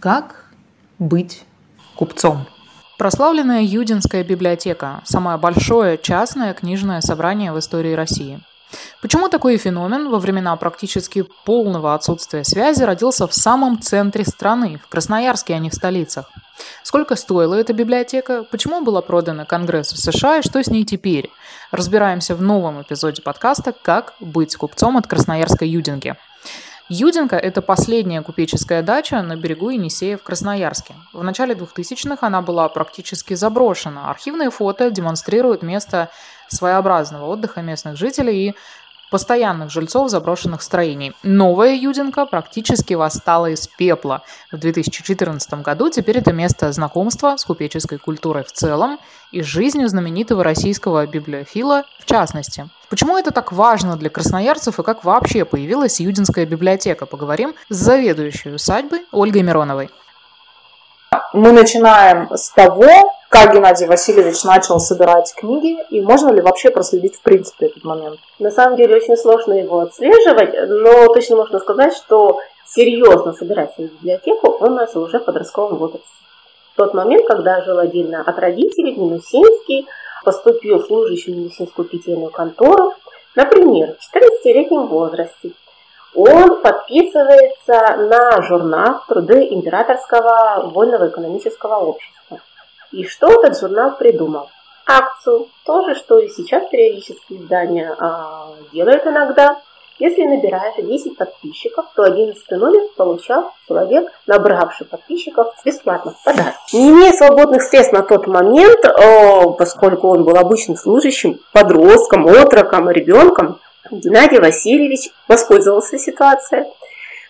Как быть купцом? Прославленная Юдинская библиотека – самое большое частное книжное собрание в истории России. Почему такой феномен во времена практически полного отсутствия связи родился в самом центре страны, в Красноярске, а не в столицах? Сколько стоила эта библиотека? Почему была продана Конгрессу США и что с ней теперь? Разбираемся в новом эпизоде подкаста «Как быть купцом от Красноярской Юдинки». Юдинка – это последняя купеческая дача на берегу Енисея в Красноярске. В начале 2000-х она была практически заброшена. Архивные фото демонстрируют место своеобразного отдыха местных жителей и постоянных жильцов заброшенных строений. Новая Юдинка практически восстала из пепла. В 2014 году теперь это место знакомства с купеческой культурой в целом и жизнью знаменитого российского библиофила в частности. Почему это так важно для красноярцев и как вообще появилась Юдинская библиотека? Поговорим с заведующей усадьбой Ольгой Мироновой. Мы начинаем с того, как Геннадий Васильевич начал собирать книги, и можно ли вообще проследить в принципе этот момент? На самом деле очень сложно его отслеживать, но точно можно сказать, что серьезно собирать свою библиотеку он начал уже в подростковом возрасте. Тот момент, когда жил отдельно от родителей в Минусинске, поступил служащий в Минусинскую питейную контору, например, в 14-летнем возрасте он подписывается на журнал «Труды императорского вольного экономического общества». И что этот журнал придумал? Акцию, тоже, что и сейчас периодически издания а, делают иногда. Если набираешь 10 подписчиков, то 11 номер получал человек, набравший подписчиков, бесплатно в подарок. Не имея свободных средств на тот момент, поскольку он был обычным служащим, подростком, отроком, ребенком, Геннадий Васильевич воспользовался ситуацией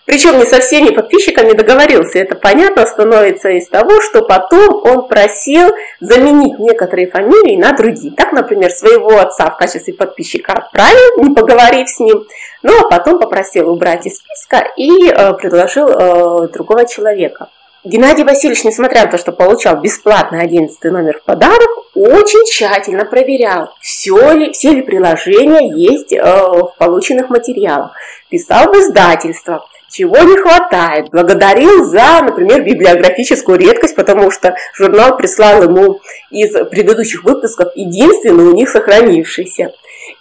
причем не со всеми подписчиками договорился. Это понятно становится из того, что потом он просил заменить некоторые фамилии на другие. Так, например, своего отца в качестве подписчика отправил, не поговорив с ним, ну а потом попросил убрать из списка и э, предложил э, другого человека. Геннадий Васильевич, несмотря на то, что получал бесплатный 11 номер в подарок, очень тщательно проверял, все ли, все ли приложения есть э, в полученных материалах. Писал в издательство, чего не хватает. Благодарил за, например, библиографическую редкость, потому что журнал прислал ему из предыдущих выпусков единственный у них сохранившийся.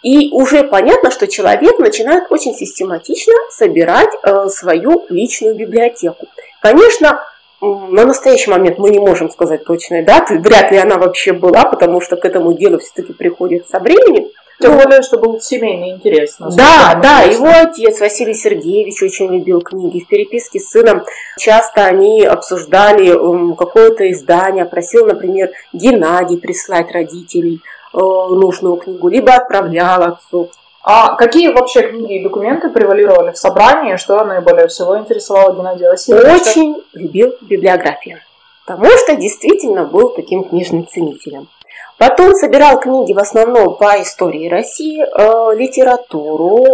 И уже понятно, что человек начинает очень систематично собирать э, свою личную библиотеку. Конечно, на настоящий момент мы не можем сказать точной даты, вряд ли она вообще была, потому что к этому делу все-таки приходит со временем. Тем более, что был семейный интерес. Да, да, его отец Василий Сергеевич очень любил книги. В переписке с сыном часто они обсуждали какое-то издание, просил, например, Геннадий прислать родителей э, нужную книгу, либо отправлял отцу. А какие вообще книги и документы превалировали в собрании, что наиболее всего интересовало Геннадия Васильевича? Очень любил библиографию, потому что действительно был таким книжным ценителем. Потом собирал книги в основном по истории России, э, литературу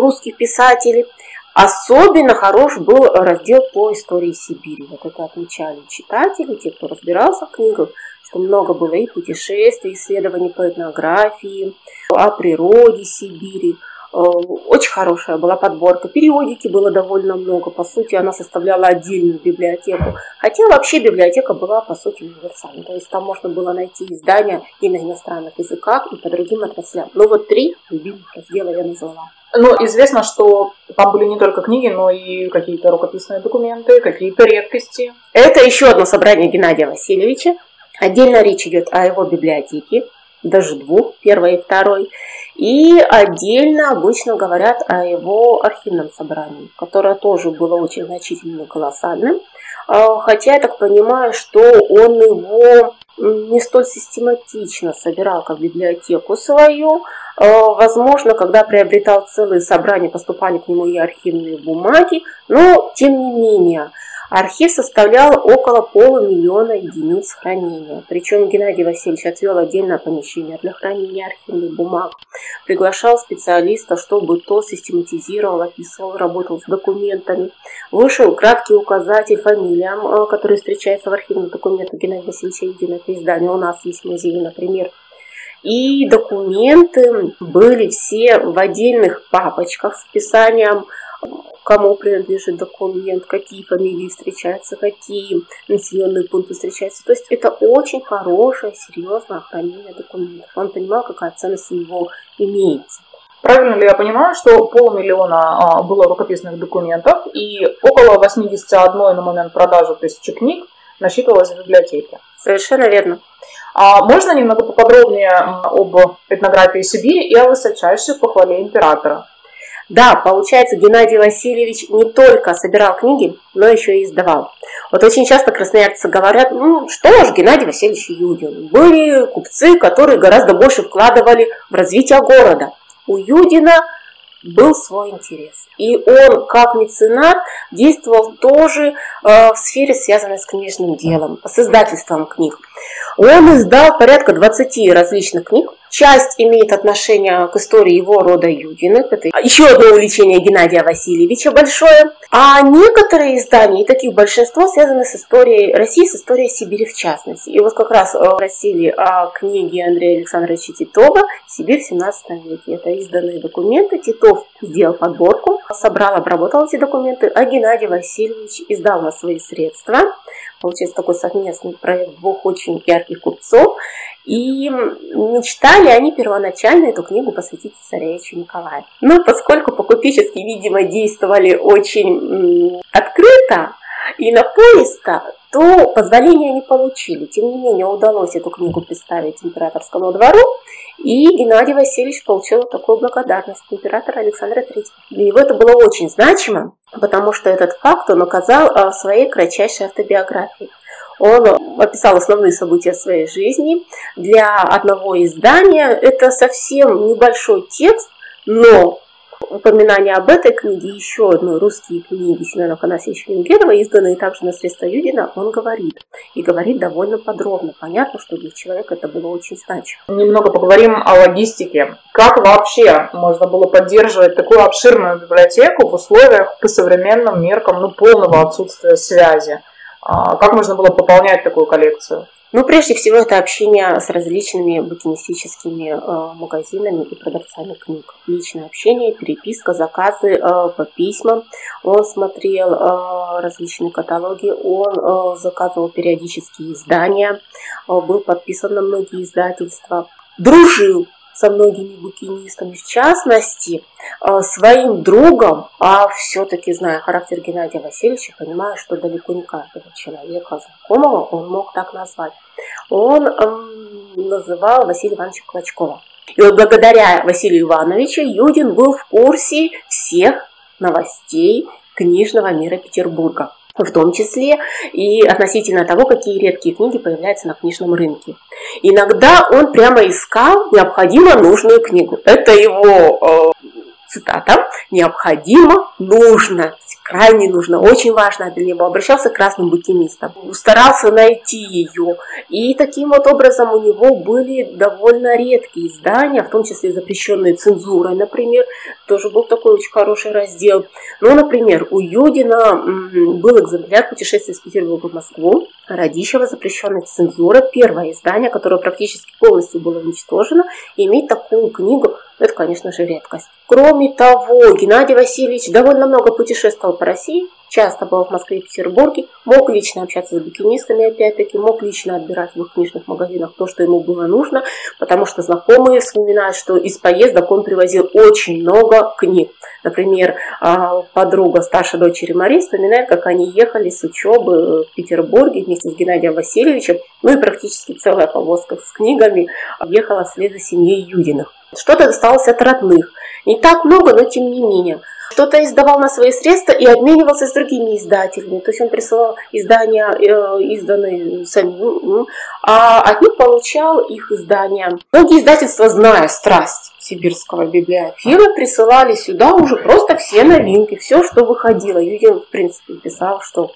русских писателей. Особенно хорош был раздел по истории Сибири. Вот это отмечали читатели, те, кто разбирался в книгах, что много было и путешествий, исследований по этнографии, о природе Сибири – Э, очень хорошая была подборка. Периодики было довольно много. По сути, она составляла отдельную библиотеку. Хотя вообще библиотека была, по сути, универсальной. То есть там можно было найти издания и на иностранных языках, и по другим отраслям. Но вот три любимых раздела я назвала. Ну, известно, что там были не только книги, но и какие-то рукописные документы, какие-то редкости. Это еще одно собрание Геннадия Васильевича. Отдельно речь идет о его библиотеке даже двух, первой и второй. И отдельно обычно говорят о его архивном собрании, которое тоже было очень значительным и колоссальным. А, хотя я так понимаю, что он его не столь систематично собирал, как библиотеку свою. А, возможно, когда приобретал целые собрания, поступали к нему и архивные бумаги, но тем не менее – Архив составлял около полумиллиона единиц хранения. Причем Геннадий Васильевич отвел отдельное помещение для хранения архивных бумаг. Приглашал специалиста, чтобы то систематизировал, описывал, работал с документами. Вышел краткий указатель фамилиям, э, которые встречаются в архивных документах Геннадия Васильевича Едина. Это издание у нас есть в музее, например. И документы были все в отдельных папочках с описанием кому принадлежит документ, какие фамилии встречаются, какие населенные пункты встречаются. То есть это очень хорошее, серьезное хранение документов. Он понимал, какая ценность у него имеется. Правильно ли я понимаю, что полмиллиона а, было рукописных документов и около 81 на момент продажи тысячи книг насчитывалось в библиотеке? Совершенно верно. А можно немного поподробнее об этнографии Сибири и о высочайшей похвале императора? Да, получается, Геннадий Васильевич не только собирал книги, но еще и издавал. Вот очень часто красноярцы говорят, ну что ж, Геннадий Васильевич Юдин. Были купцы, которые гораздо больше вкладывали в развитие города. У Юдина был свой интерес. И он, как меценат, действовал тоже э, в сфере, связанной с книжным делом, с издательством книг. Он издал порядка 20 различных книг, Часть имеет отношение к истории его рода Юдиных. Это еще одно увлечение Геннадия Васильевича большое. А некоторые издания, и таких большинство, связаны с историей России, с историей Сибири в частности. И вот как раз э, просили о книге Андрея Александровича Титова «Сибирь в 17 веке». Это изданные документы. Титов сделал подборку, собрал, обработал эти документы, а Геннадий Васильевич издал на свои средства. Получается такой совместный проект двух очень ярких купцов. И мечтали они первоначально эту книгу посвятить царевичу Николаю. Но поскольку покупечески, видимо, действовали очень открыто и напористо, то позволения не получили. Тем не менее, удалось эту книгу представить императорскому двору, и Геннадий Васильевич получил такую благодарность императора Александра III. Него это было очень значимо, потому что этот факт он указал в своей кратчайшей автобиографии. Он описал основные события своей жизни. Для одного издания это совсем небольшой текст, но упоминание об этой книге, еще одной русские книги Семена Афанасьевича Венгерова, изданные также на средства Юдина, он говорит. И говорит довольно подробно. Понятно, что для человека это было очень значимо. Немного поговорим о логистике. Как вообще можно было поддерживать такую обширную библиотеку в условиях по современным меркам ну, полного отсутствия связи? А, как можно было пополнять такую коллекцию? Ну, прежде всего, это общение с различными букинистическими э, магазинами и продавцами книг. Личное общение, переписка, заказы э, по письмам. Он смотрел э, различные каталоги, он э, заказывал периодические издания, э, был подписан на многие издательства. Дружил со многими букинистами, в частности, э, своим другом, а все-таки, зная характер Геннадия Васильевича, понимаю, что далеко не каждого человека знакомого он мог так назвать. Он эм, называл Василия Ивановича Клочкова. И вот благодаря Василию Ивановичу Юдин был в курсе всех новостей книжного мира Петербурга в том числе и относительно того, какие редкие книги появляются на книжном рынке. Иногда он прямо искал необходимо нужную книгу. Это его э, цитата, необходимо, нужно, крайне нужно, очень важно для него. Обращался к красным букинистам, старался найти ее. И таким вот образом у него были довольно редкие издания, в том числе запрещенные цензурой, например. Тоже был такой очень хороший раздел. Ну, например, у Юдина был экземпляр «Путешествие из Петербурга в Москву», Радищева, запрещенной цензурой, первое издание, которое практически полностью было уничтожено, и иметь такую книгу это, конечно же, редкость. Кроме того, Геннадий Васильевич довольно много путешествовал по России, часто был в Москве и Петербурге, мог лично общаться с букинистами, опять-таки, мог лично отбирать в их книжных магазинах то, что ему было нужно, потому что знакомые вспоминают, что из поездок он привозил очень много книг. Например, а, подруга старшей дочери Марии вспоминает, как они ехали с учебы в Петербурге вместе с Геннадием Васильевичем, ну и практически целая повозка с книгами ехала вслед за семьей Юдиных. Что-то досталось от родных. Не так много, но тем не менее. Что-то издавал на свои средства и обменивался с другими издателями. То есть он присылал издания, э, изданные самим, а от них получал их издания. Многие издательства, зная страсть сибирского библиофила, присылали сюда уже просто все новинки, все, что выходило. Юдин, в принципе, писал, что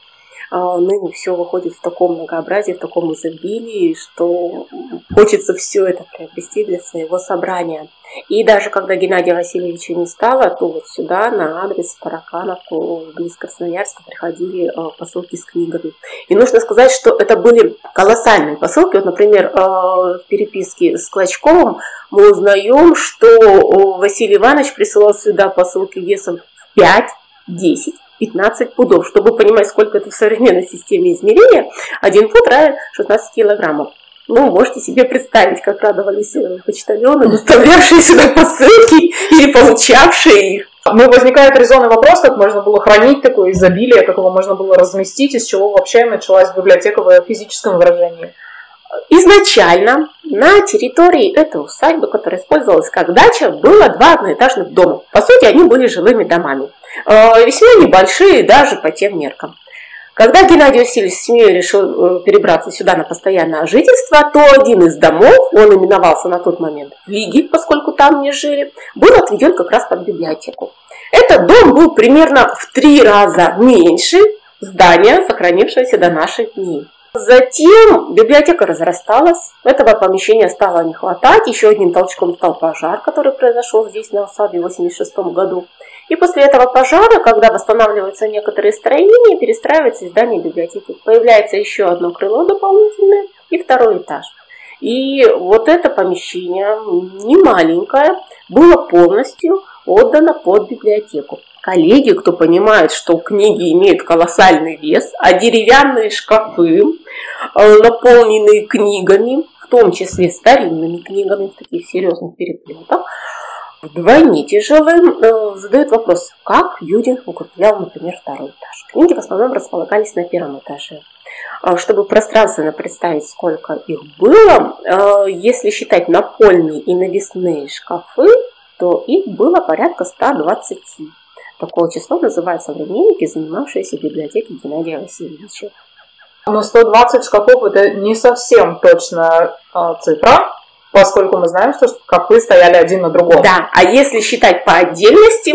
ныне все выходит в таком многообразии, в таком изобилии, что хочется все это приобрести для своего собрания. И даже когда Геннадия Васильевича не стало, то вот сюда на адрес Таракановку, близ Красноярска, приходили а, посылки с книгами. И нужно сказать, что это были колоссальные посылки. Вот, например, а, в переписке с Клочковым мы узнаем, что Василий Иванович присылал сюда посылки весом в 5 10-15 пудов. Чтобы понимать, сколько это в современной системе измерения, один пуд равен 16 килограммов. Ну, можете себе представить, как радовались э, почтальоны, доставлявшие сюда посылки или получавшие их. Ну, возникает резонный вопрос, как можно было хранить такое изобилие, как его можно было разместить, из чего вообще началась библиотека в физическом выражении. Изначально на территории этой усадьбы, которая использовалась как дача, было два одноэтажных дома. По сути, они были жилыми домами. Э, весьма небольшие даже по тем меркам. Когда Геннадий Васильевич с семьей решил э, перебраться сюда на постоянное жительство, то один из домов, он именовался на тот момент Лиги, поскольку там не жили, был отведен как раз под библиотеку. Этот дом был примерно в три раза меньше здания, сохранившегося до наших дней. Затем библиотека разрасталась, этого помещения стало не хватать, еще одним толчком стал пожар, который произошел здесь на осаде в 1986 году. И после этого пожара, когда восстанавливаются некоторые строения, перестраивается здание библиотеки. Появляется еще одно крыло дополнительное и второй этаж. И вот это помещение, не маленькое, было полностью отдано под библиотеку коллеги, кто понимает, что книги имеют колоссальный вес, а деревянные шкафы, э, наполненные книгами, в том числе старинными книгами в таких серьезных переплетах, вдвойне тяжелым, э, задают вопрос, как Юдин укреплял, например, второй этаж. Книги в основном располагались на первом этаже. А чтобы пространственно представить, сколько их было, э, если считать напольные и навесные шкафы, то их было порядка 120. Такое число называют современники, занимавшиеся библиотекой Геннадия Васильевича. Но 120 шкафов это не совсем точная э, цифра, поскольку мы знаем, что шкафы стояли один на другом. Да, а если считать по отдельности,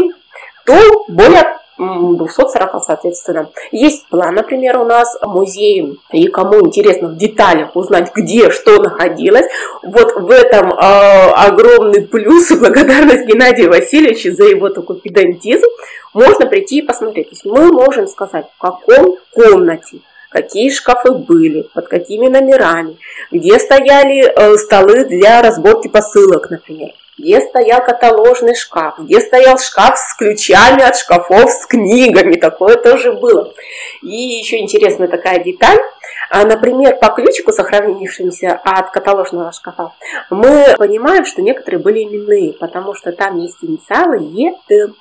то более 240, соответственно. Есть план, например, у нас музей, и кому интересно в деталях узнать, где что находилось, вот в этом э, огромный плюс и благодарность Геннадию Васильевичу за его такой педантизм, можно прийти и посмотреть. То есть мы можем сказать, в каком комнате, какие шкафы были, под какими номерами, где стояли э, столы для разборки посылок, например где стоял каталожный шкаф, где стоял шкаф с ключами от шкафов с книгами, такое тоже было. И еще интересная такая деталь, а, например, по ключику, сохранившимся от каталожного шкафа, мы понимаем, что некоторые были именные, потому что там есть инициалы ЕМ,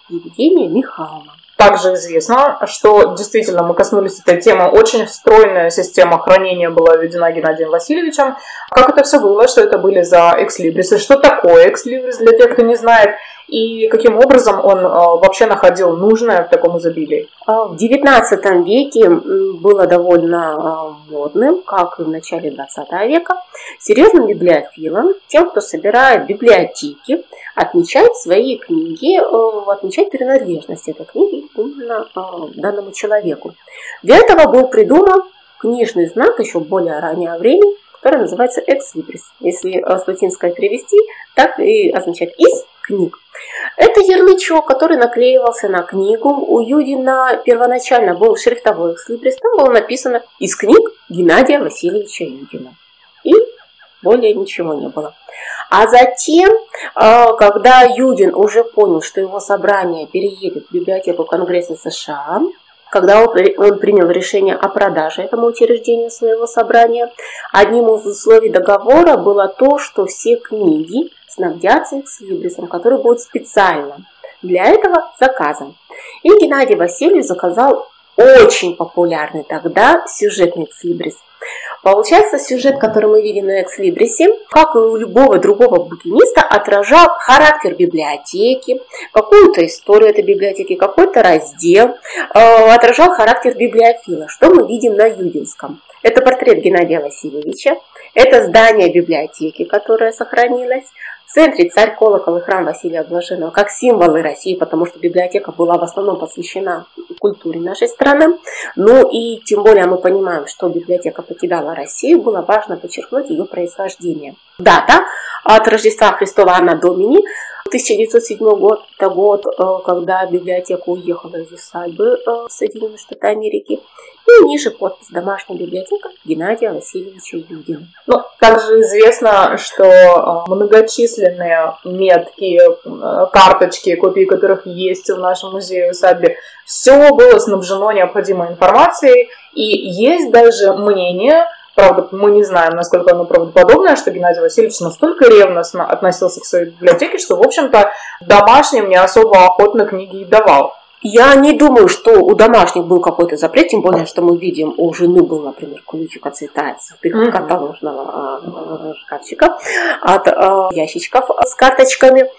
Евгения Михайловна. Также известно, что действительно мы коснулись этой темы. Очень стройная система хранения была введена Геннадием Васильевичем. Как это все было, что это были за экслибрисы, что такое экслибрис для тех, кто не знает, и каким образом он э, вообще находил нужное в таком изобилии? А, в XIX веке было довольно э, модным, как и в начале XX века, серьезным библиофилом, тем, кто собирает библиотеки, отмечать свои книги, э, отмечать принадлежность этой книги именно данному человеку. Для этого был придуман книжный знак еще более раннего времени, который называется libris. Если с латинского перевести, так и означает из книг. Это ярлычок, который наклеивался на книгу. У Юдина первоначально был шрифтовой экслибрис. Там было написано «Из книг Геннадия Васильевича Юдина». И более ничего не было. А затем, э, когда Юдин уже понял, что его собрание переедет в библиотеку Конгресса США, когда он, принял решение о продаже этому учреждению своего собрания, одним из условий договора было то, что все книги снабдятся экслибрисом, который будет специально для этого заказан. И Геннадий Васильевич заказал очень популярный тогда сюжетный экслибрис. Получается, сюжет, который мы видим на экслибрисе, как и у любого другого букиниста, отражал характер библиотеки, какую-то историю этой библиотеки, какой-то раздел, э, отражал характер библиофила, что мы видим на Юдинском. Это портрет Геннадия Васильевича, это здание библиотеки, которое сохранилось, в центре царь колокол и храм Василия Блаженного как символы России, потому что библиотека была в основном посвящена культуре нашей страны. Ну и тем более мы понимаем, что библиотека покидала Россию, было важно подчеркнуть ее происхождение. Дата от Рождества Христова Анна Домини 1907 год – это год, когда библиотека уехала из усадьбы Соединенных Штатов Америки. И ниже подпись «Домашняя библиотека Геннадия Васильевича Юдина». Ну, также известно, что многочисленные метки, карточки, копии которых есть в нашем музее усадьбе, все было снабжено необходимой информацией. И есть даже мнение, Правда, мы не знаем, насколько оно правдоподобное, что Геннадий Васильевич настолько ревностно относился к своей библиотеке, что, в общем-то, домашним не особо охотно книги и давал. Я не думаю, что у домашних был какой-то запрет, тем более, что мы видим, у жены был, например, ключик от цветается, mm-hmm. каталожного э, шкафчика, от э, ящичков с карточками.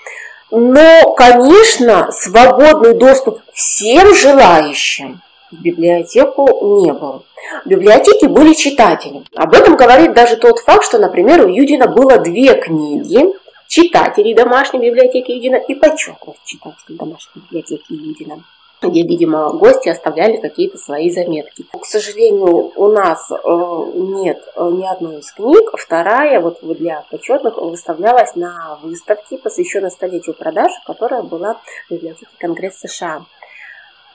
Но, конечно, свободный доступ всем желающим в библиотеку не был. В библиотеке были читатели. Об этом говорит даже тот факт, что, например, у Юдина было две книги читателей домашней библиотеки Юдина и почетных читателей домашней библиотеки Юдина где, видимо, гости оставляли какие-то свои заметки. К сожалению, у нас э, нет э, ни одной из книг. Вторая, вот для почетных, выставлялась на выставке, посвященной столетию продажи, которая была в библиотеке Конгресса США.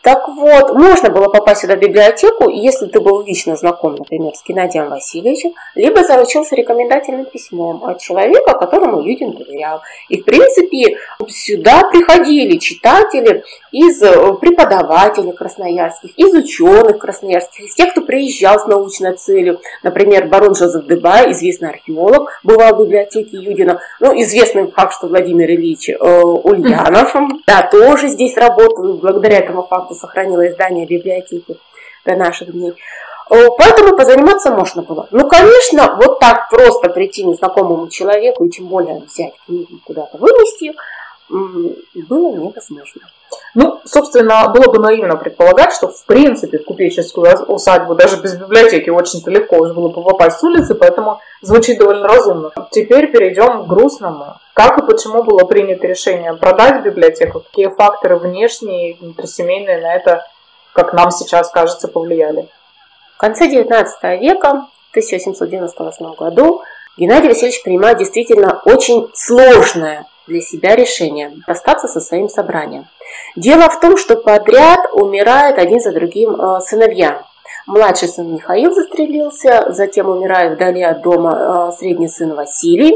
Так вот, можно было попасть сюда в библиотеку, если ты был лично знаком, например, с Геннадием Васильевичем, либо заручился рекомендательным письмом от человека, которому Юдин доверял. И, в принципе, сюда приходили читатели из э, преподавателей красноярских, из ученых красноярских, из тех, кто приезжал с научной целью. Например, барон Жозеф Дебай, известный археолог, бывал в библиотеке Юдина. Ну, известный факт, что Владимир Ильич э, Ульянов, да, тоже здесь работал, благодаря этому факту что сохранило издание библиотеки до наших дней. Поэтому позаниматься можно было. Ну, конечно, вот так просто прийти незнакомому человеку и тем более взять книгу куда-то вынести было невозможно. Ну, собственно, было бы наивно предполагать, что в принципе в купеческую усадьбу даже без библиотеки очень-то легко уже было бы попасть с улицы, поэтому звучит довольно разумно. Теперь перейдем к грустному. Как и почему было принято решение продать библиотеку? Какие факторы внешние и внутрисемейные на это, как нам сейчас кажется, повлияли? В конце XIX века, в 1798 году, Геннадий Васильевич принимает действительно очень сложное для себя решение – остаться со своим собранием. Дело в том, что подряд умирают один за другим э, сыновья. Младший сын Михаил застрелился, затем умирает вдали от дома э, средний сын Василий.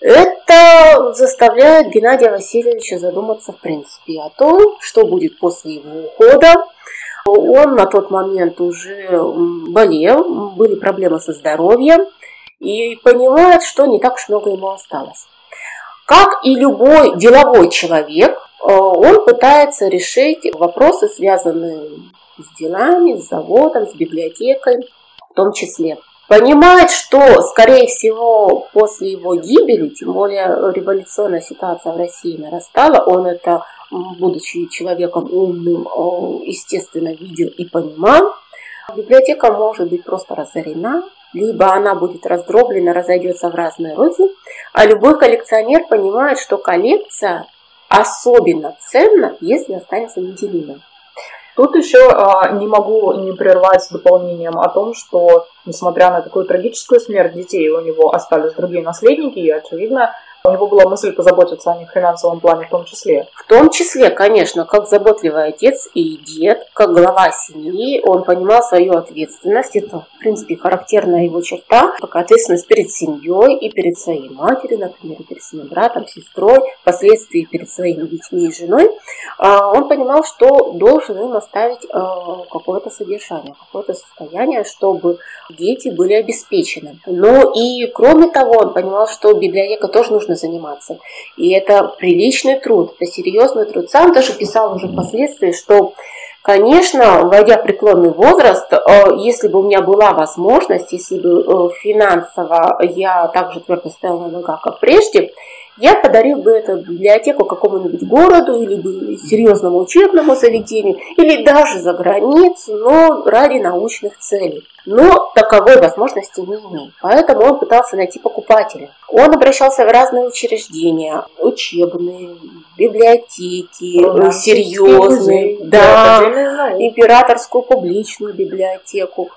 Это заставляет Геннадия Васильевича задуматься, в принципе, о том, что будет после его ухода. Он на тот момент уже болел, были проблемы со здоровьем, и понимает, что не так уж много ему осталось. Как и любой деловой человек, э, он пытается решить вопросы, связанные с делами, с заводом, с библиотекой в том числе. Понимает, что, скорее всего, после его гибели, тем более революционная ситуация в России нарастала, он это, будучи человеком умным, э, естественно, видел и понимал, библиотека может быть просто разорена, либо она будет раздроблена, разойдется в разные руки, а любой коллекционер понимает, что коллекция особенно ценна, если останется неделимой. Тут еще а, не могу не прервать дополнением о том, что, несмотря на такую трагическую смерть детей, у него остались другие наследники, и, очевидно, у него была мысль позаботиться о них в финансовом плане в том числе. В том числе, конечно, как заботливый отец и дед, как глава семьи, он понимал свою ответственность. Это, в принципе, характерная его черта. Такая ответственность перед семьей и перед своей матерью, например, перед своим братом, сестрой, впоследствии перед своими детьми и женой. А, он понимал, что должен им оставить а, какое-то содержание, какое-то состояние, чтобы дети были обеспечены. Но и кроме того, он понимал, что библиотека тоже нужно заниматься. И это приличный труд, это серьезный труд. Сам даже писал уже впоследствии, что Конечно, войдя в преклонный возраст, э, если бы у меня была возможность, если бы э, финансово я так же твердо стояла на ногах, как прежде, я подарил бы эту библиотеку какому-нибудь городу или серьезному учебному заведению, или даже за границу, но ради научных целей. Но таковой возможности не имеет. Поэтому он пытался найти покупателя. Он обращался в разные учреждения, учебные, библиотеки, ну, серьезные, да, императорскую публичную библиотеку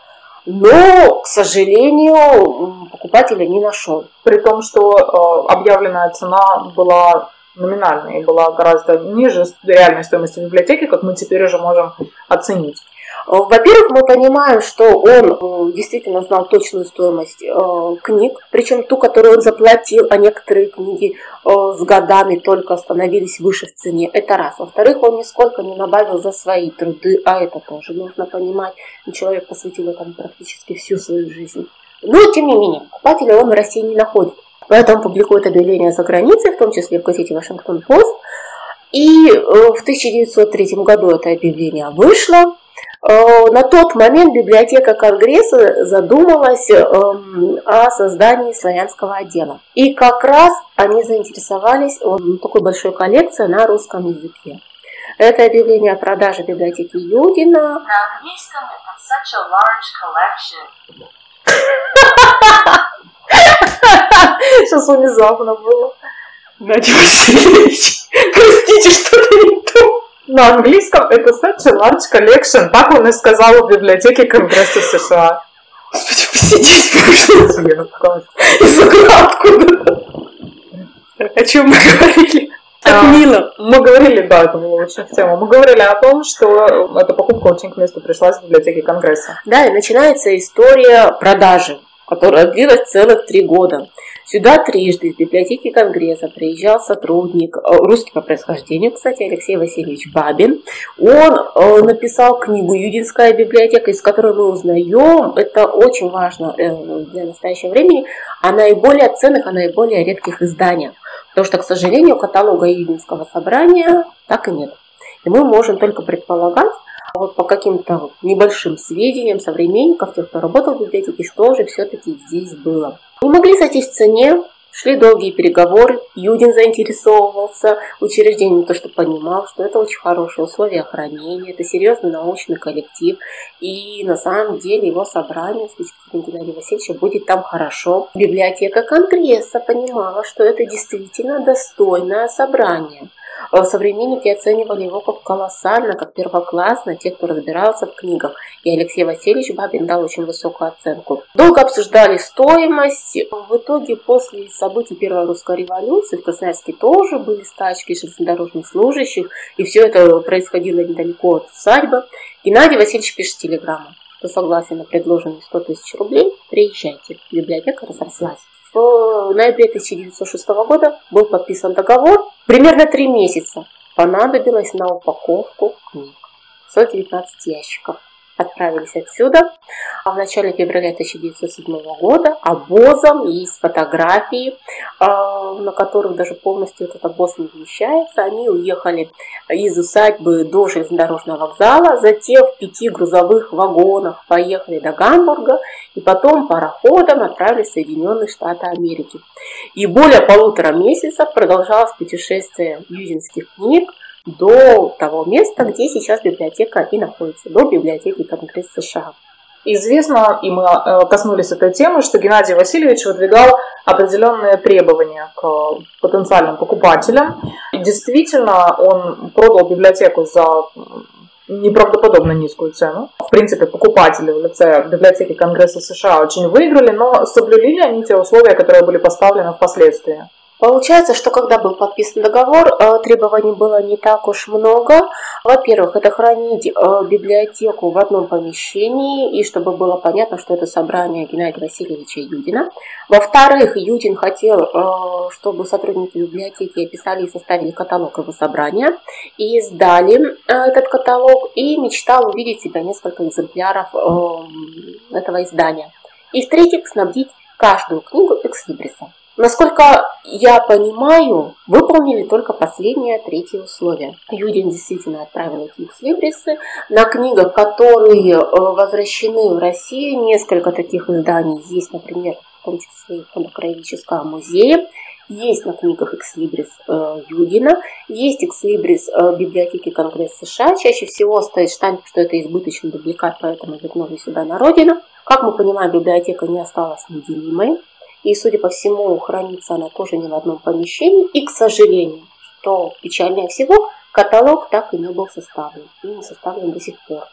но, к сожалению, покупателя не нашел. При том, что э, объявленная цена была номинальная и была гораздо ниже реальной стоимости библиотеки, как мы теперь уже можем оценить. Э, во-первых, мы понимаем, что он э, действительно знал точную стоимость э, книг, причем ту, которую он заплатил, а некоторые книги с годами только становились выше в цене. Это раз. Во-вторых, он нисколько не добавил за свои труды, а это тоже нужно понимать. Человек посвятил этому практически всю свою жизнь. Но, тем не менее, покупателя он в России не находит. Поэтому публикует объявления за границей, в том числе в газете «Вашингтон-Пост». И в 1903 году это объявление вышло. Э, на тот момент библиотека Конгресса задумалась эм, о создании славянского отдела. И как раз они заинтересовались такой большой коллекцией на русском языке. Это объявление о продаже библиотеки Юдина. На английском это such a large collection. Сейчас внезапно было. Надя Васильевич, простите, что-то не то. На английском это such a large collection. Так он и сказал в библиотеке Конгресса США. Посидите, как же Из откуда? О чем мы говорили? А, Мила. Мы говорили, да, это было очень в тему. Мы говорили о том, что эта покупка очень к месту пришлась в библиотеке Конгресса. Да, и начинается история продажи, которая длилась целых три года. Сюда трижды из библиотеки Конгресса приезжал сотрудник, э, русский по происхождению, кстати, Алексей Васильевич Бабин. Он э, написал книгу «Юдинская библиотека», из которой мы узнаем, это очень важно э, для настоящего времени, о наиболее ценных, о наиболее редких изданиях. Потому что, к сожалению, каталога Юдинского собрания так и нет. И мы можем только предполагать, вот по каким-то небольшим сведениям современников, тех, кто работал в библиотеке, что же все-таки здесь было. Не могли сойтись в цене, шли долгие переговоры, Юдин заинтересовывался учреждением, то что понимал, что это очень хорошие условия хранения, это серьезный научный коллектив, и на самом деле его собрание с Геннадия Васильевича будет там хорошо. Библиотека Конгресса понимала, что это действительно достойное собрание. А современники оценивали его как колоссально, как первоклассно, те, кто разбирался в книгах. И Алексей Васильевич Бабин дал очень высокую оценку. Долго обсуждали стоимость. В итоге после событий Первой русской революции в Красноярске тоже были стачки железнодорожных служащих. И все это происходило недалеко от усадьбы. Геннадий Васильевич пишет телеграмму что согласен на предложенные 100 тысяч рублей, приезжайте. Библиотека разрослась. В ноябре 1906 года был подписан договор. Примерно три месяца понадобилось на упаковку книг. 119 ящиков отправились отсюда. А в начале февраля 1907 года обозом есть фотографии, а, на которых даже полностью этот обоз не вмещается. Они уехали из усадьбы до железнодорожного вокзала, затем в пяти грузовых вагонах поехали до Гамбурга и потом пароходом отправились в Соединенные Штаты Америки. И более полутора месяцев продолжалось путешествие юзинских книг – до того места, где сейчас библиотека и находится, до библиотеки Конгресса США. Известно, и мы э, коснулись этой темы, что Геннадий Васильевич выдвигал определенные требования к потенциальным покупателям. И действительно, он продал библиотеку за неправдоподобно низкую цену. В принципе, покупатели в лице библиотеки Конгресса США очень выиграли, но соблюли ли они те условия, которые были поставлены впоследствии? Получается, что когда был подписан договор, э, требований было не так уж много. Во-первых, это хранить э, библиотеку в одном помещении, и чтобы было понятно, что это собрание Геннадия Васильевича Юдина. Во-вторых, Юдин хотел, э, чтобы сотрудники библиотеки описали и составили каталог его собрания, и издали этот каталог, и мечтал увидеть себя несколько экземпляров этого издания. И в-третьих, снабдить каждую книгу экслибрисом. Насколько я понимаю, выполнили только последнее третье условие. Юдин действительно отправил эти экслибрисы. На книгах, которые э, возвращены в Россию, несколько таких изданий есть, например, в том числе в Фондокраеведческом музее. Есть на книгах экслибрис э, Юдина, есть экслибрис э, библиотеки Конгресса США. Чаще всего стоит штамп, что это избыточный дубликат, поэтому вернули сюда на родину. Как мы понимаем, библиотека не осталась неделимой и, судя по всему, хранится она тоже не в одном помещении. И, к сожалению, что печальнее всего, каталог так и не был составлен, и не составлен до сих пор.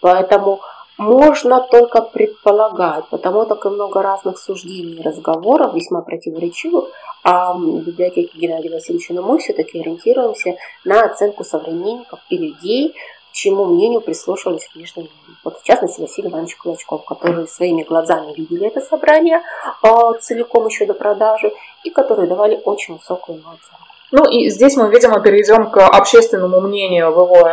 Поэтому можно только предполагать, потому так и много разных суждений и разговоров, весьма противоречивых, о библиотеке Геннадия Васильевича, но мы все-таки ориентируемся на оценку современников и людей, чему мнению прислушивались внешние люди. Вот в частности Василий Иванович Клочков, которые своими глазами видели это собрание э, целиком еще до продажи и которые давали очень высокую оценку. Ну и здесь мы, видимо, перейдем к общественному мнению в его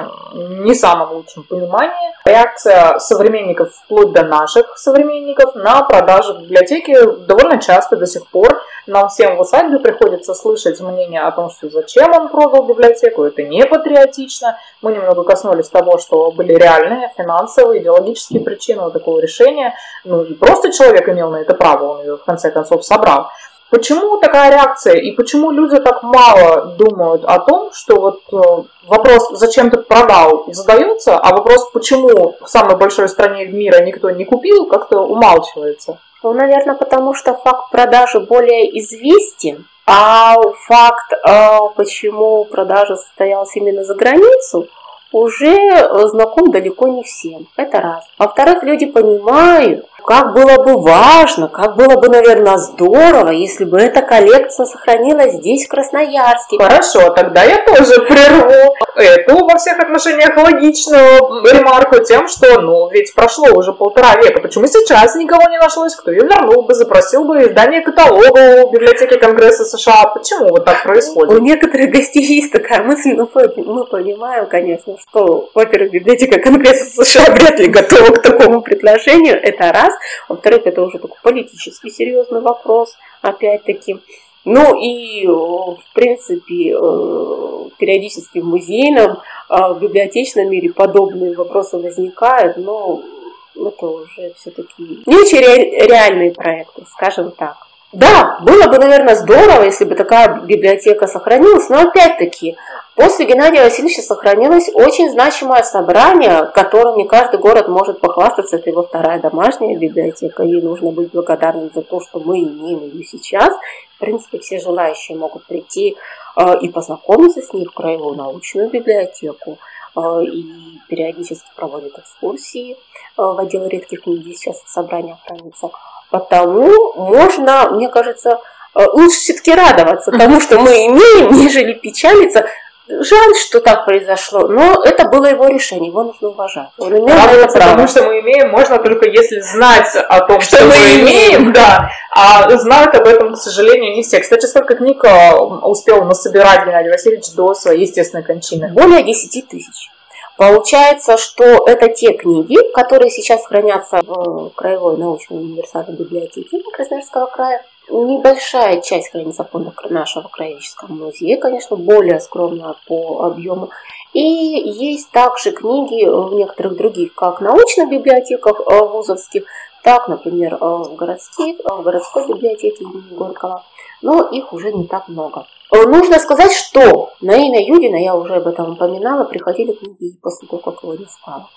не самом лучшем понимании. Реакция современников вплоть до наших современников на продажу библиотеки довольно часто до сих пор нам всем в усадьбе приходится слышать мнение о том, что зачем он продал библиотеку, это не патриотично. Мы немного коснулись того, что были реальные финансовые, идеологические причины такого решения. Ну и просто человек имел на это право, он ее в конце концов собрал. Почему такая реакция и почему люди так мало думают о том, что вот э, вопрос «зачем ты продал?» задается, а вопрос «почему в самой большой стране мира никто не купил?» как-то умалчивается? Ну, наверное, потому что факт продажи более известен, а факт, э, почему продажа состоялась именно за границу, уже знаком далеко не всем. Это раз. Во-вторых, люди понимают, как было бы важно, как было бы, наверное, здорово, если бы эта коллекция сохранилась здесь, в Красноярске. Хорошо, тогда я тоже прерву эту во всех отношениях логичную ремарку тем, что, ну, ведь прошло уже полтора века, почему сейчас никого не нашлось, кто ее вернул бы, запросил бы издание каталога у библиотеки Конгресса США. Почему вот так происходит? У некоторых гостей есть такая мысль, но мы понимаем, конечно, что, во-первых, библиотека Конгресса США вряд ли готова к такому предложению, это раз. Во-вторых, это уже такой политически серьезный вопрос, опять-таки. Ну и, в принципе, э, периодически в музейном, а, в библиотечном мире подобные вопросы возникают, но это уже все-таки не очень реальные проекты, скажем так. Да, было бы, наверное, здорово, если бы такая библиотека сохранилась, но опять-таки, после Геннадия Васильевича сохранилось очень значимое собрание, которым не каждый город может похвастаться, это его вторая домашняя библиотека, ей нужно быть благодарным за то, что мы имеем ее сейчас. В принципе, все желающие могут прийти э, и познакомиться с ней в краевую научную библиотеку э, и периодически проводят экскурсии э, в отдел редких книг, сейчас собрание хранится. Потому можно, мне кажется, э, лучше все-таки радоваться тому, что мы имеем, нежели печалиться. Жаль, что так произошло, но это было его решение, его нужно уважать. Он имел Радоваться это потому, что мы имеем, можно только если знать о том, что, что мы имеем, да, а знают об этом, к сожалению, не все. Кстати, сколько книг э, успел насобирать Геннадий Васильевич до своей естественной кончины? Более 10 тысяч. Получается, что это те книги, которые сейчас хранятся в Краевой научной универсальной библиотеке Красноярского края. Небольшая часть хранится в фондах нашего краеведческого музея, конечно, более скромная по объему. И есть также книги в некоторых других, как научных библиотеках э, вузовских, так, например, э, в городских, в городской библиотеке имени Горького. Но их уже не так много. Э, нужно сказать, что на имя Юдина, я уже об этом упоминала, приходили книги после того, как его не стало.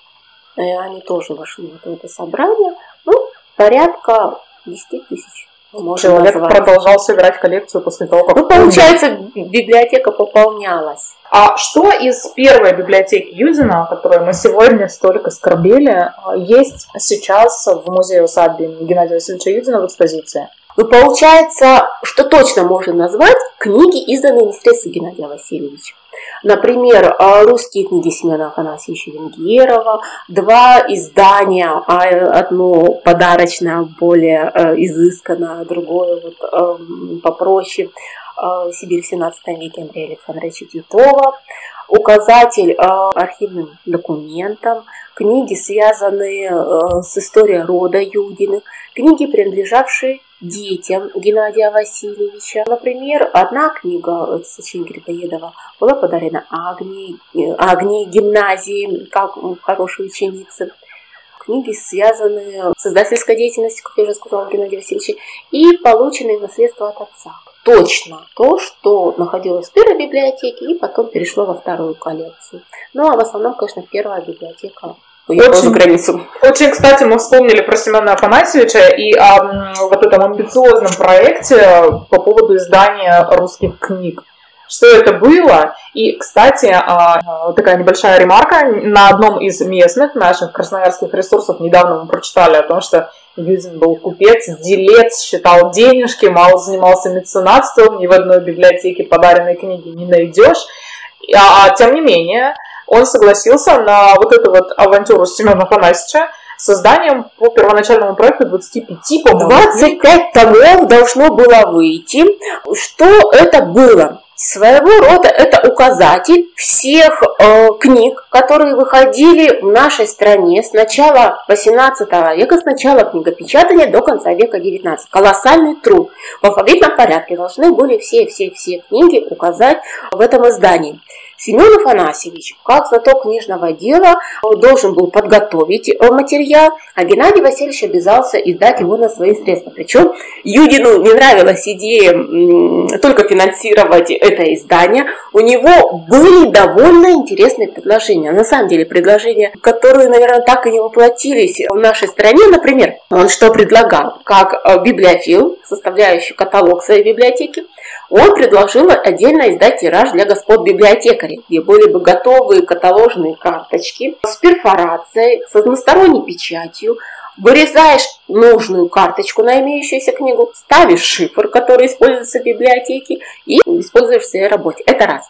Э, они тоже вошли в это собрание. Ну, порядка 10 тысяч. Человек назвать. продолжал собирать коллекцию после того, как... Ну, получается, библиотека пополнялась. А что из первой библиотеки Юдина, о которой мы сегодня столько скорбели, есть сейчас в музее усадьбы Геннадия Васильевича Юдина в экспозиции? Ну, получается, что точно можно назвать книги, изданные непосредственно Геннадия Васильевича. Например, а, русские книги Семена Афанасьевича Венгерова, два издания, а одно подарочное, более э, изысканное, другое вот эм, попроще, э, «Сибирь в 17 веке» Андрея Александровича Титова, указатель э, архивным документам, книги, связанные с историей рода Юдиных, книги, принадлежавшие детям Геннадия Васильевича. Например, одна книга, это сочинение Грибоедова, была подарена Агнии, э, Агнии гимназии, как хорошей ученице. Книги, связанные с издательской деятельностью, как я уже сказала, Геннадия Васильевича, и полученные наследство от отца. Точно то, что находилось в первой библиотеке и потом перешло во вторую коллекцию. Ну, а в основном, конечно, первая библиотека уехал очень, за границу. Очень, кстати, мы вспомнили про Семена Афанасьевича и о вот этом амбициозном проекте по поводу издания русских книг. что это было. И, кстати, а, такая небольшая ремарка. На одном из местных наших красноярских ресурсов недавно мы прочитали о том, что Юдин был купец, делец, считал денежки, мало занимался меценатством, ни в одной библиотеке подаренной книги не найдешь. А, а тем не менее, он согласился на вот эту вот авантюру Семена Афанасьевича, созданием по первоначальному проекту 25, по-моему. 25 томов должно было выйти. Что это было? Своего рода это указатель всех э, книг, которые выходили в нашей стране с начала 18 века, с начала книгопечатания до конца века 19. Колоссальный труд. В алфавитном порядке должны были все-все-все книги указать в этом издании. Семен Афанасьевич, как знаток книжного дела, должен был подготовить э, материал, а Геннадий Васильевич обязался издать его на свои средства. Причем Юдину не нравилась идея только финансировать это издание. У него были довольно интересные предложения. На самом деле предложения, которые, наверное, так и не воплотились в нашей стране. Например, он что предлагал? Как э, библиофил, составляющий каталог своей библиотеки, он предложил отдельно издать тираж для господ библиотекарей, где были бы готовые каталожные карточки с перфорацией, с односторонней печатью, Вырезаешь нужную карточку на имеющуюся книгу, ставишь шифр, который используется в библиотеке, и используешь в своей работе. Это раз.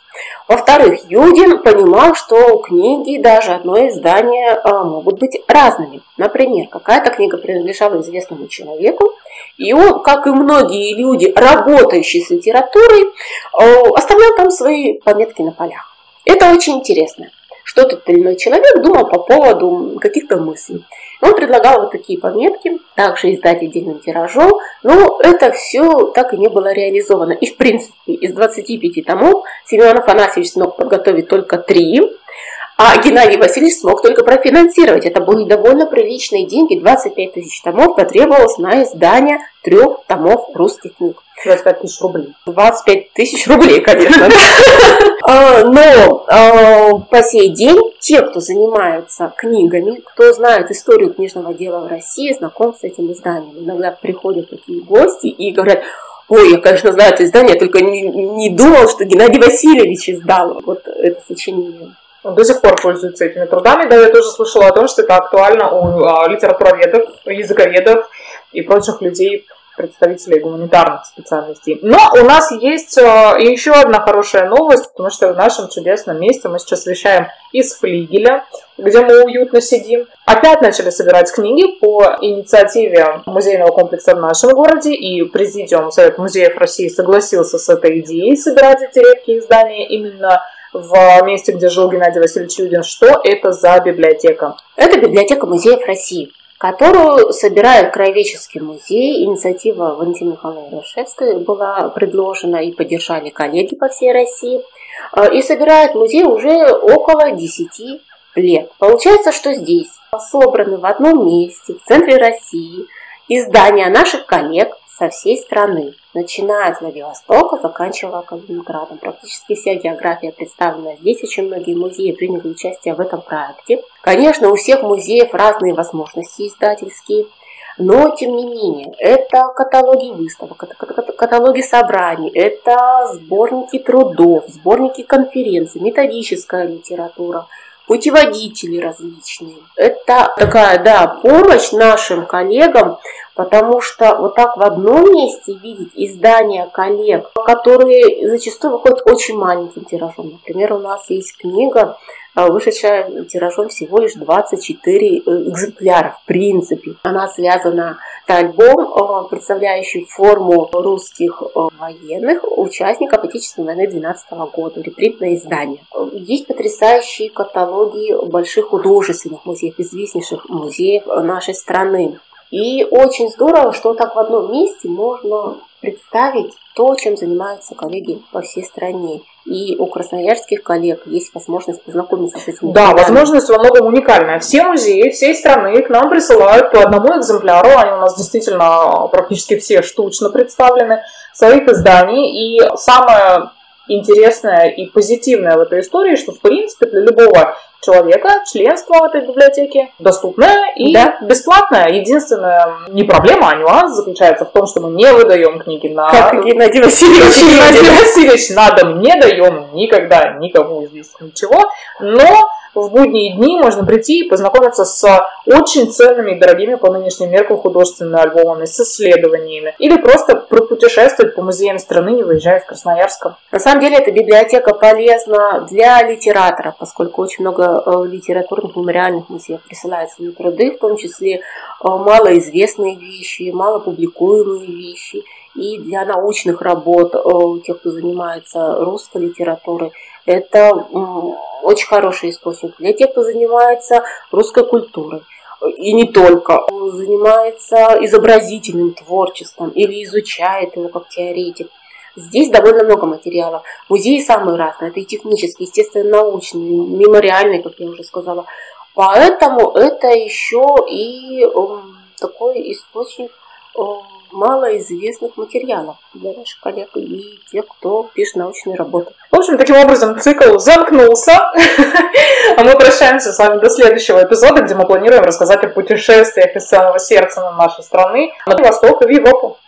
Во-вторых, Юдин понимал, что книги, даже одно издание, а, могут быть разными. Например, какая-то книга принадлежала известному человеку, и он, как и многие люди, работающие с литературой, а, оставлял там свои пометки на полях. Это очень интересно что тот или иной человек думал по поводу каких-то мыслей. Он предлагал вот такие пометки, также издать отдельным тиражом, но это все так и не было реализовано. И в принципе из 25 томов Семен Афанасьевич смог подготовить только три, а Геннадий Васильевич смог только профинансировать. Это были довольно приличные деньги. 25 тысяч томов потребовалось на издание трех томов русских книг. 25 тысяч рублей. 25 тысяч рублей, конечно. А, но а, по сей день те, кто занимается книгами, кто знает историю книжного дела в России, знаком с этим изданием. Иногда приходят такие гости и говорят, Ой, я, конечно, знаю это издание, только не, не думал, что Геннадий Васильевич издал вот это сочинение. До сих пор пользуется этими трудами. Да, я тоже слышала о том, что это актуально у а, литературоведов, языковедов и прочих людей, представителей гуманитарных специальностей. Но у нас есть э, еще одна хорошая новость, потому что в нашем чудесном месте мы сейчас вещаем из флигеля, где мы уютно сидим. Опять начали собирать книги по инициативе музейного комплекса в нашем городе, и Президиум Совет музеев России согласился с этой идеей собирать эти редкие издания именно в месте, где жил Геннадий Васильевич Юдин. Что это за библиотека? Это библиотека музеев России которую собирает Краеведческий музей. Инициатива Валентины Михайловны Рашевской была предложена и поддержали коллеги по всей России. Э, и собирает музей уже около 10 лет. Получается, что здесь собраны в одном месте, в центре России, издания наших коллег со всей страны начиная с Владивостока, заканчивая Калининградом. Практически вся география представлена здесь. Очень многие музеи приняли участие в этом проекте. Конечно, у всех музеев разные возможности издательские. Но, тем не менее, это каталоги выставок, каталоги собраний, это сборники трудов, сборники конференций, методическая литература, путеводители различные. Это такая, да, помощь нашим коллегам Потому что вот так в одном месте видеть издания коллег, которые зачастую выходят очень маленьким тиражом. Например, у нас есть книга, а, вышедшая тиражом всего лишь 24 э, экземпляра в принципе. Она связана, это альбом, э, представляющий форму русских э, военных, участников Отечественной войны 12 года, репринтное издание. Есть потрясающие каталоги больших художественных музеев, известнейших музеев нашей страны. И очень здорово, что так в одном месте можно представить то, чем занимаются коллеги по всей стране. И у красноярских коллег есть возможность познакомиться с этим. Да, возможность во многом уникальная. Все музеи всей страны к нам присылают по одному экземпляру. Они у нас действительно практически все штучно представлены своих изданий. И самое интересное и позитивное в этой истории, что, в принципе, для любого человека членство в этой библиотеке доступное и да. бесплатное. Единственная не проблема, а нюанс заключается в том, что мы не выдаем книги на... Как Геннадий Васильевич. Геннадий Васильевич на дом не даем никогда никому здесь ничего, но в будние дни можно прийти и познакомиться с очень ценными и дорогими по нынешним меркам художественными альбомами, с исследованиями, или просто пропутешествовать по музеям страны, не выезжая из Красноярска. На самом деле эта библиотека полезна для литератора, поскольку очень много э, литературных мемориальных музеев присылают свои труды, в том числе э, малоизвестные вещи, малопубликуемые вещи. И для научных работ э, тех, кто занимается русской литературой, это очень хороший источник. Для тех, кто занимается русской культурой, и не только, занимается изобразительным творчеством или изучает его как теоретик. Здесь довольно много материалов. Музеи самые разные. Это и технические, естественно, научные, мемориальные, как я уже сказала. Поэтому это еще и такой источник малоизвестных материалов для наших коллег и тех, кто пишет научные работы. В общем, таким образом цикл замкнулся, а мы прощаемся с вами до следующего эпизода, где мы планируем рассказать о путешествиях из самого сердца на нашей страны, на восток и в Европу.